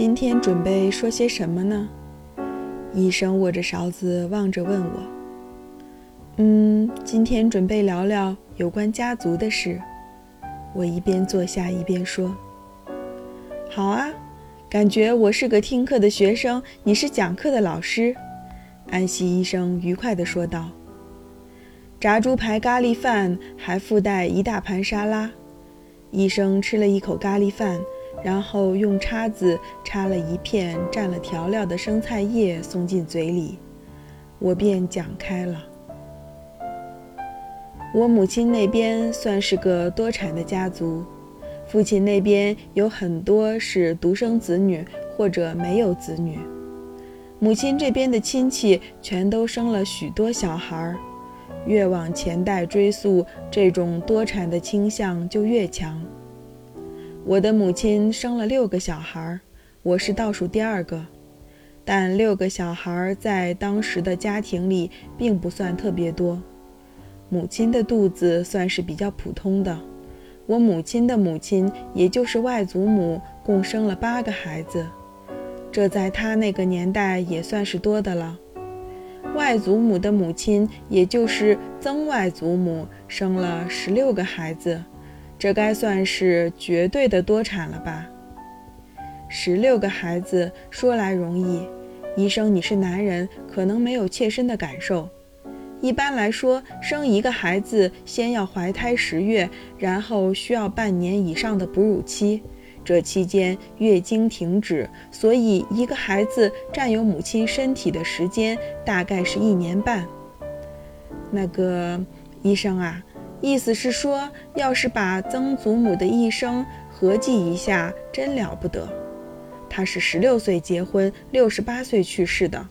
今天准备说些什么呢？医生握着勺子望着问我。嗯，今天准备聊聊有关家族的事。我一边坐下一边说。好啊，感觉我是个听课的学生，你是讲课的老师。安西医生愉快地说道。炸猪排咖喱饭还附带一大盘沙拉。医生吃了一口咖喱饭。然后用叉子插了一片蘸了调料的生菜叶送进嘴里，我便讲开了。我母亲那边算是个多产的家族，父亲那边有很多是独生子女或者没有子女。母亲这边的亲戚全都生了许多小孩儿，越往前代追溯，这种多产的倾向就越强。我的母亲生了六个小孩，我是倒数第二个。但六个小孩在当时的家庭里并不算特别多。母亲的肚子算是比较普通的。我母亲的母亲，也就是外祖母，共生了八个孩子，这在她那个年代也算是多的了。外祖母的母亲，也就是曾外祖母，生了十六个孩子。这该算是绝对的多产了吧？十六个孩子说来容易，医生你是男人，可能没有切身的感受。一般来说，生一个孩子先要怀胎十月，然后需要半年以上的哺乳期，这期间月经停止，所以一个孩子占有母亲身体的时间大概是一年半。那个医生啊。意思是说，要是把曾祖母的一生合计一下，真了不得。她是十六岁结婚，六十八岁去世的。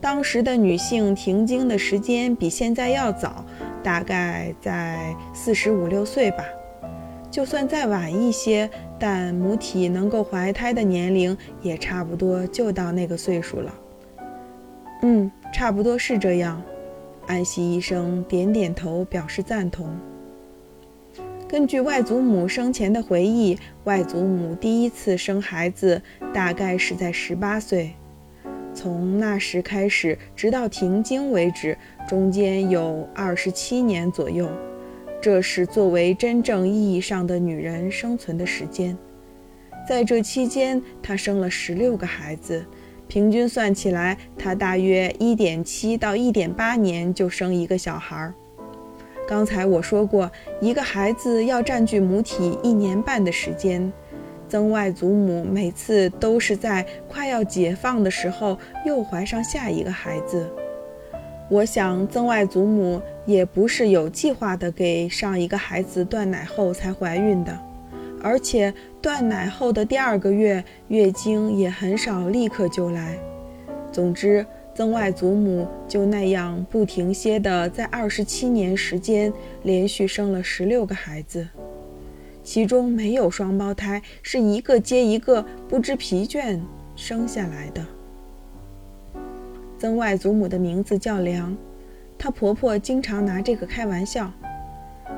当时的女性停经的时间比现在要早，大概在四十五六岁吧。就算再晚一些，但母体能够怀胎的年龄也差不多就到那个岁数了。嗯，差不多是这样。安西医生点点头，表示赞同。根据外祖母生前的回忆，外祖母第一次生孩子大概是在十八岁，从那时开始直到停经为止，中间有二十七年左右。这是作为真正意义上的女人生存的时间。在这期间，她生了十六个孩子。平均算起来，她大约一点七到一点八年就生一个小孩儿。刚才我说过，一个孩子要占据母体一年半的时间。曾外祖母每次都是在快要解放的时候又怀上下一个孩子。我想，曾外祖母也不是有计划的给上一个孩子断奶后才怀孕的。而且断奶后的第二个月，月经也很少立刻就来。总之，曾外祖母就那样不停歇的在二十七年时间连续生了十六个孩子，其中没有双胞胎，是一个接一个不知疲倦生下来的。曾外祖母的名字叫梁，她婆婆经常拿这个开玩笑。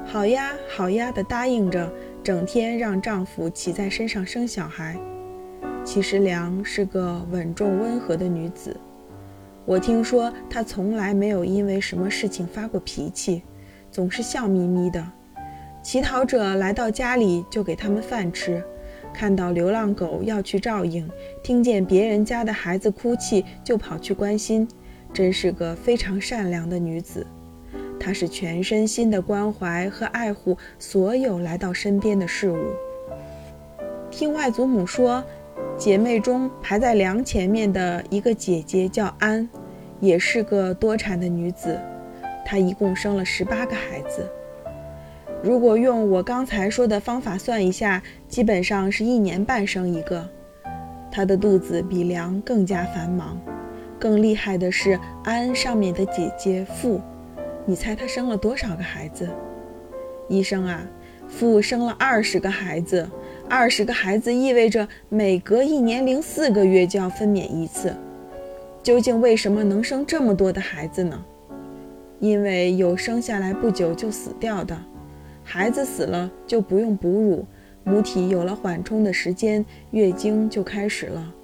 好呀，好呀的答应着。整天让丈夫骑在身上生小孩。其实梁是个稳重温和的女子，我听说她从来没有因为什么事情发过脾气，总是笑眯眯的。乞讨者来到家里就给他们饭吃，看到流浪狗要去照应，听见别人家的孩子哭泣就跑去关心，真是个非常善良的女子。她是全身心的关怀和爱护所有来到身边的事物。听外祖母说，姐妹中排在梁前面的一个姐姐叫安，也是个多产的女子。她一共生了十八个孩子。如果用我刚才说的方法算一下，基本上是一年半生一个。她的肚子比梁更加繁忙。更厉害的是，安上面的姐姐富。你猜她生了多少个孩子？医生啊，父生了二十个孩子，二十个孩子意味着每隔一年零四个月就要分娩一次。究竟为什么能生这么多的孩子呢？因为有生下来不久就死掉的，孩子死了就不用哺乳，母体有了缓冲的时间，月经就开始了。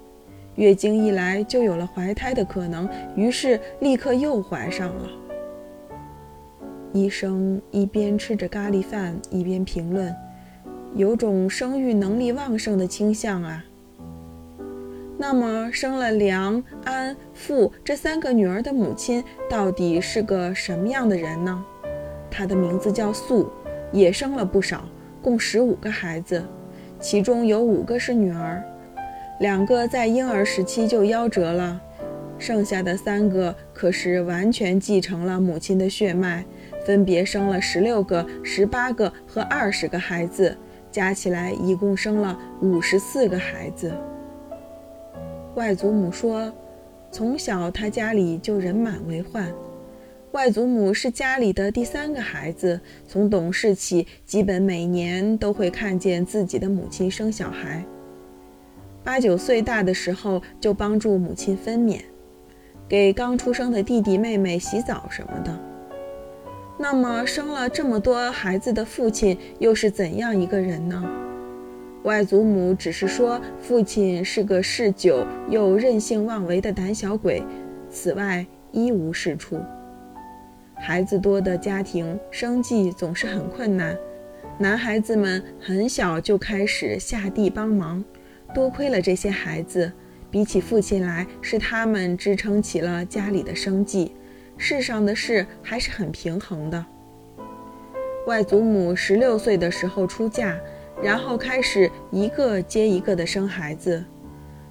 月经一来，就有了怀胎的可能，于是立刻又怀上了。医生一边吃着咖喱饭，一边评论：“有种生育能力旺盛的倾向啊。”那么，生了梁、安、富这三个女儿的母亲，到底是个什么样的人呢？她的名字叫素，也生了不少，共十五个孩子，其中有五个是女儿。两个在婴儿时期就夭折了，剩下的三个可是完全继承了母亲的血脉，分别生了十六个、十八个和二十个孩子，加起来一共生了五十四个孩子。外祖母说，从小他家里就人满为患。外祖母是家里的第三个孩子，从懂事起，基本每年都会看见自己的母亲生小孩。八九岁大的时候，就帮助母亲分娩，给刚出生的弟弟妹妹洗澡什么的。那么，生了这么多孩子的父亲又是怎样一个人呢？外祖母只是说，父亲是个嗜酒又任性妄为的胆小鬼，此外一无是处。孩子多的家庭，生计总是很困难，男孩子们很小就开始下地帮忙。多亏了这些孩子，比起父亲来，是他们支撑起了家里的生计。世上的事还是很平衡的。外祖母十六岁的时候出嫁，然后开始一个接一个的生孩子。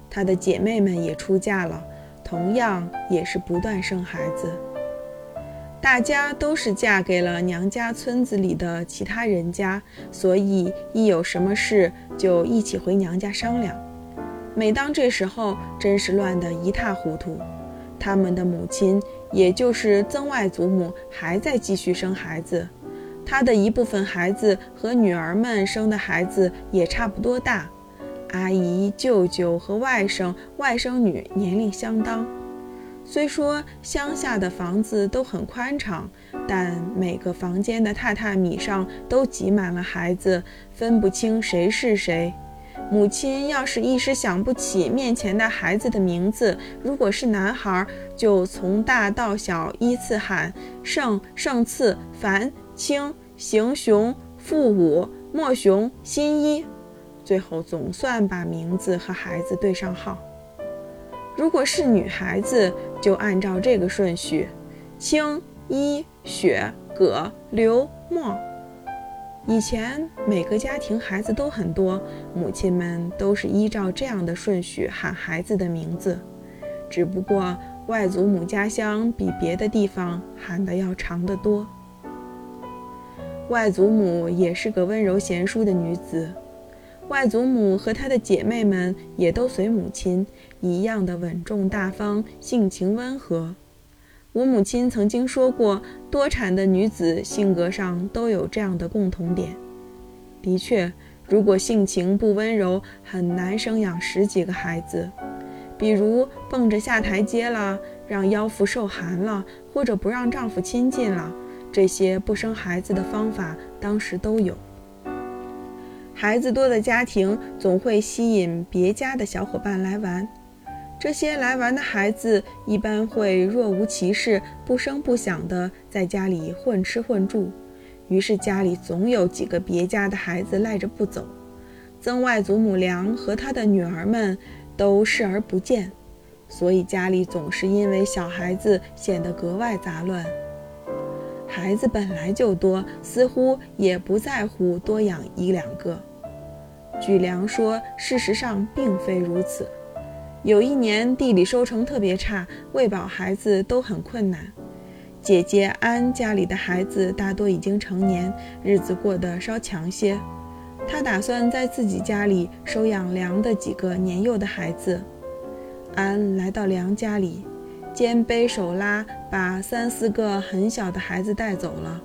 她的姐妹们也出嫁了，同样也是不断生孩子。大家都是嫁给了娘家村子里的其他人家，所以一有什么事就一起回娘家商量。每当这时候，真是乱得一塌糊涂。他们的母亲，也就是曾外祖母，还在继续生孩子。她的一部分孩子和女儿们生的孩子也差不多大，阿姨、舅舅和外甥、外甥女年龄相当。虽说乡下的房子都很宽敞，但每个房间的榻榻米上都挤满了孩子，分不清谁是谁。母亲要是一时想不起面前的孩子的名字，如果是男孩，就从大到小依次喊盛、盛次、樊、清、行、雄、父、武、莫雄、新一，最后总算把名字和孩子对上号。如果是女孩子，就按照这个顺序：清、一、雪、葛、刘、莫。以前每个家庭孩子都很多，母亲们都是依照这样的顺序喊孩子的名字。只不过外祖母家乡比别的地方喊的要长得多。外祖母也是个温柔贤淑的女子。外祖母和她的姐妹们也都随母亲一样的稳重大方，性情温和。我母亲曾经说过，多产的女子性格上都有这样的共同点。的确，如果性情不温柔，很难生养十几个孩子。比如蹦着下台阶了，让腰腹受寒了，或者不让丈夫亲近了，这些不生孩子的方法，当时都有。孩子多的家庭总会吸引别家的小伙伴来玩，这些来玩的孩子一般会若无其事、不声不响地在家里混吃混住，于是家里总有几个别家的孩子赖着不走。曾外祖母梁和他的女儿们都视而不见，所以家里总是因为小孩子显得格外杂乱。孩子本来就多，似乎也不在乎多养一两个。据梁说，事实上并非如此。有一年地里收成特别差，喂饱孩子都很困难。姐姐安家里的孩子大多已经成年，日子过得稍强些。她打算在自己家里收养梁的几个年幼的孩子。安来到梁家里，肩背手拉，把三四个很小的孩子带走了。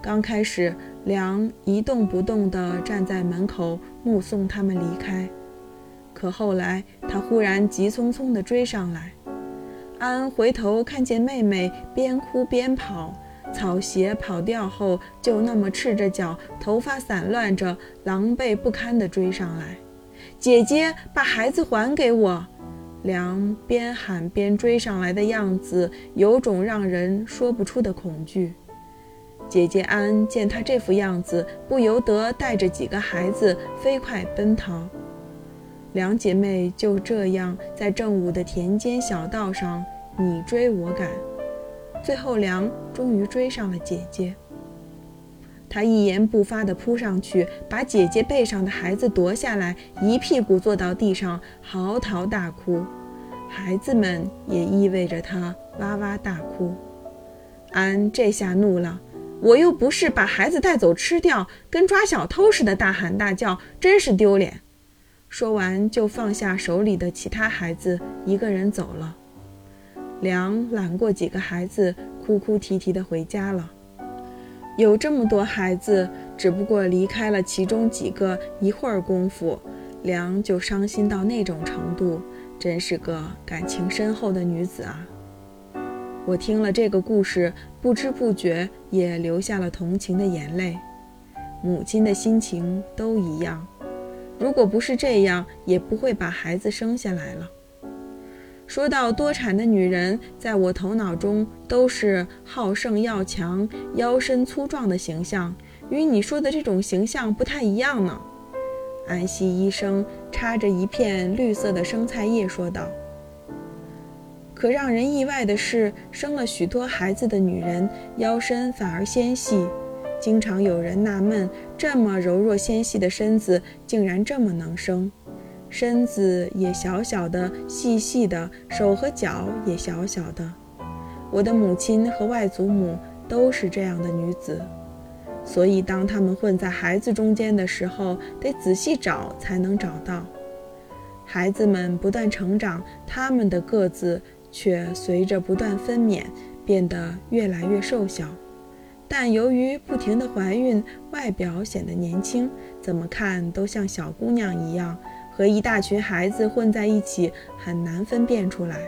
刚开始，梁一动不动地站在门口目送他们离开。可后来，他忽然急匆匆地追上来。安回头看见妹妹边哭边跑，草鞋跑掉后，就那么赤着脚，头发散乱着，狼狈不堪地追上来。姐姐，把孩子还给我！梁边喊边追上来的样子，有种让人说不出的恐惧。姐姐安见他这副样子，不由得带着几个孩子飞快奔逃。两姐妹就这样在正午的田间小道上你追我赶，最后梁终于追上了姐姐。她一言不发地扑上去，把姐姐背上的孩子夺下来，一屁股坐到地上，嚎啕大哭。孩子们也意味着他哇哇大哭。安这下怒了。我又不是把孩子带走吃掉，跟抓小偷似的，大喊大叫，真是丢脸。说完就放下手里的其他孩子，一个人走了。梁揽过几个孩子，哭哭啼啼地回家了。有这么多孩子，只不过离开了其中几个一会儿功夫，梁就伤心到那种程度，真是个感情深厚的女子啊。我听了这个故事，不知不觉也流下了同情的眼泪。母亲的心情都一样，如果不是这样，也不会把孩子生下来了。说到多产的女人，在我头脑中都是好胜要强、腰身粗壮的形象，与你说的这种形象不太一样呢。安西医生插着一片绿色的生菜叶说道。可让人意外的是，生了许多孩子的女人腰身反而纤细。经常有人纳闷，这么柔弱纤细的身子竟然这么能生，身子也小小的、细细的，手和脚也小小的。我的母亲和外祖母都是这样的女子，所以当她们混在孩子中间的时候，得仔细找才能找到。孩子们不断成长，他们的个子。却随着不断分娩变得越来越瘦小，但由于不停的怀孕，外表显得年轻，怎么看都像小姑娘一样，和一大群孩子混在一起很难分辨出来，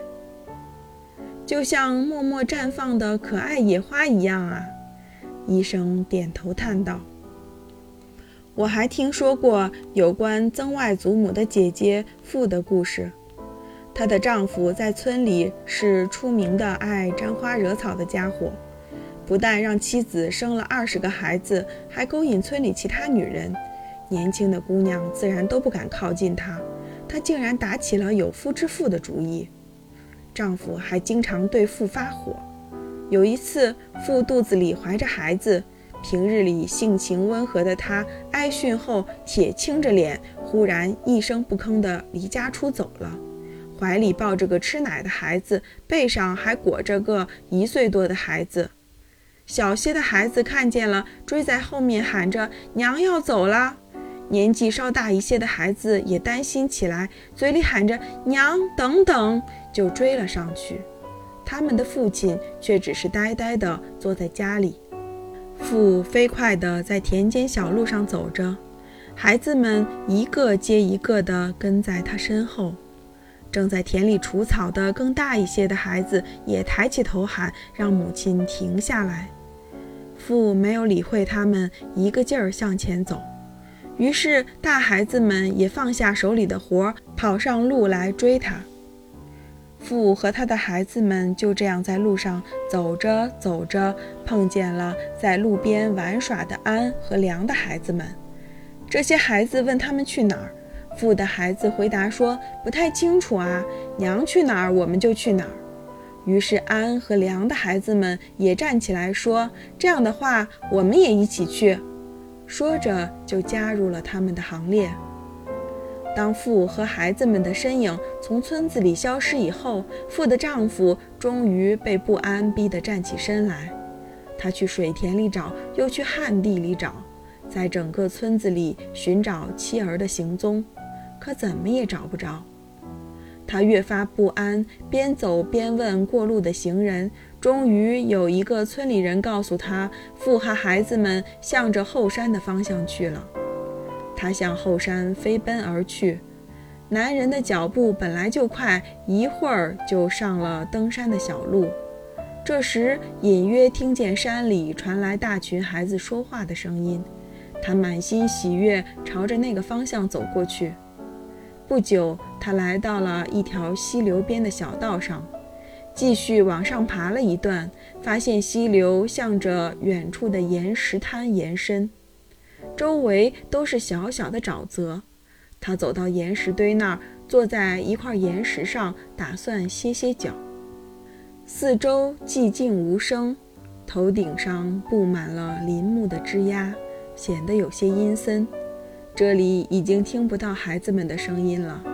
就像默默绽放的可爱野花一样啊！医生点头叹道：“我还听说过有关曾外祖母的姐姐傅的故事。”她的丈夫在村里是出名的爱沾花惹草的家伙，不但让妻子生了二十个孩子，还勾引村里其他女人，年轻的姑娘自然都不敢靠近他。他竟然打起了有夫之妇的主意。丈夫还经常对妇发火。有一次，妇肚子里怀着孩子，平日里性情温和的她挨训后，铁青着脸，忽然一声不吭地离家出走了。怀里抱着个吃奶的孩子，背上还裹着个一岁多的孩子。小些的孩子看见了，追在后面喊着：“娘要走了！”年纪稍大一些的孩子也担心起来，嘴里喊着：“娘，等等！”就追了上去。他们的父亲却只是呆呆地坐在家里。父飞快地在田间小路上走着，孩子们一个接一个地跟在他身后。正在田里除草的更大一些的孩子也抬起头喊：“让母亲停下来。”父没有理会他们，一个劲儿向前走。于是大孩子们也放下手里的活，跑上路来追他。父和他的孩子们就这样在路上走着走着，碰见了在路边玩耍的安和梁的孩子们。这些孩子问他们去哪儿。父的孩子回答说：“不太清楚啊，娘去哪儿，我们就去哪儿。”于是安和梁的孩子们也站起来说：“这样的话，我们也一起去。”说着就加入了他们的行列。当父和孩子们的身影从村子里消失以后，父的丈夫终于被不安逼得站起身来。他去水田里找，又去旱地里找，在整个村子里寻找妻儿的行踪。可怎么也找不着，他越发不安，边走边问过路的行人。终于有一个村里人告诉他，父和孩子们向着后山的方向去了。他向后山飞奔而去。男人的脚步本来就快，一会儿就上了登山的小路。这时，隐约听见山里传来大群孩子说话的声音。他满心喜悦，朝着那个方向走过去。不久，他来到了一条溪流边的小道上，继续往上爬了一段，发现溪流向着远处的岩石滩延伸，周围都是小小的沼泽。他走到岩石堆那儿，坐在一块岩石上，打算歇歇脚。四周寂静无声，头顶上布满了林木的枝桠，显得有些阴森。这里已经听不到孩子们的声音了。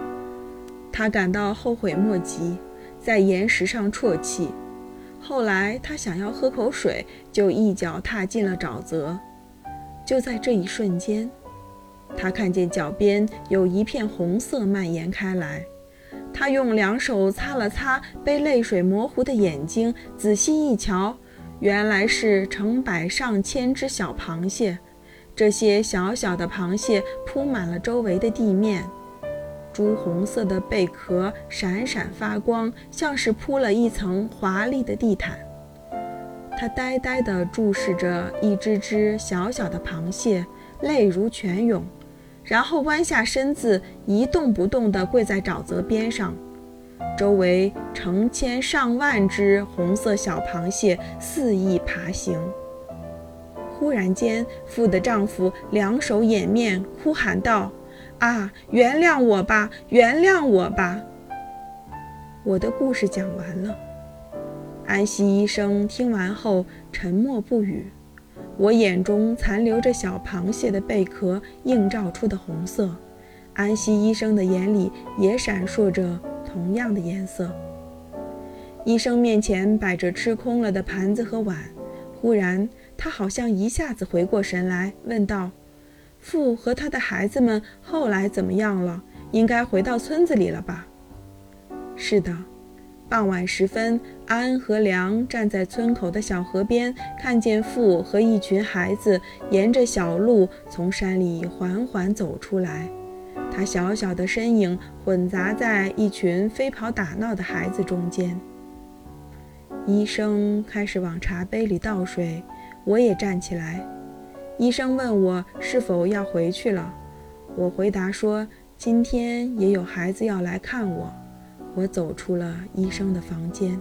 他感到后悔莫及，在岩石上啜泣。后来他想要喝口水，就一脚踏进了沼泽。就在这一瞬间，他看见脚边有一片红色蔓延开来。他用两手擦了擦被泪水模糊的眼睛，仔细一瞧，原来是成百上千只小螃蟹。这些小小的螃蟹铺满了周围的地面，朱红色的贝壳闪闪发光，像是铺了一层华丽的地毯。他呆呆地注视着一只只小小的螃蟹，泪如泉涌。然后弯下身子，一动不动地跪在沼泽边上，周围成千上万只红色小螃蟹肆意爬行。忽然间，富的丈夫两手掩面，哭喊道：“啊，原谅我吧，原谅我吧！”我的故事讲完了。安西医生听完后沉默不语。我眼中残留着小螃蟹的贝壳映照出的红色，安西医生的眼里也闪烁着同样的颜色。医生面前摆着吃空了的盘子和碗，忽然他好像一下子回过神来，问道：“父和他的孩子们后来怎么样了？应该回到村子里了吧？”“是的。”傍晚时分，安和良站在村口的小河边，看见父和一群孩子沿着小路从山里缓缓走出来。他小小的身影混杂在一群飞跑打闹的孩子中间。医生开始往茶杯里倒水，我也站起来。医生问我是否要回去了，我回答说：“今天也有孩子要来看我。”我走出了医生的房间。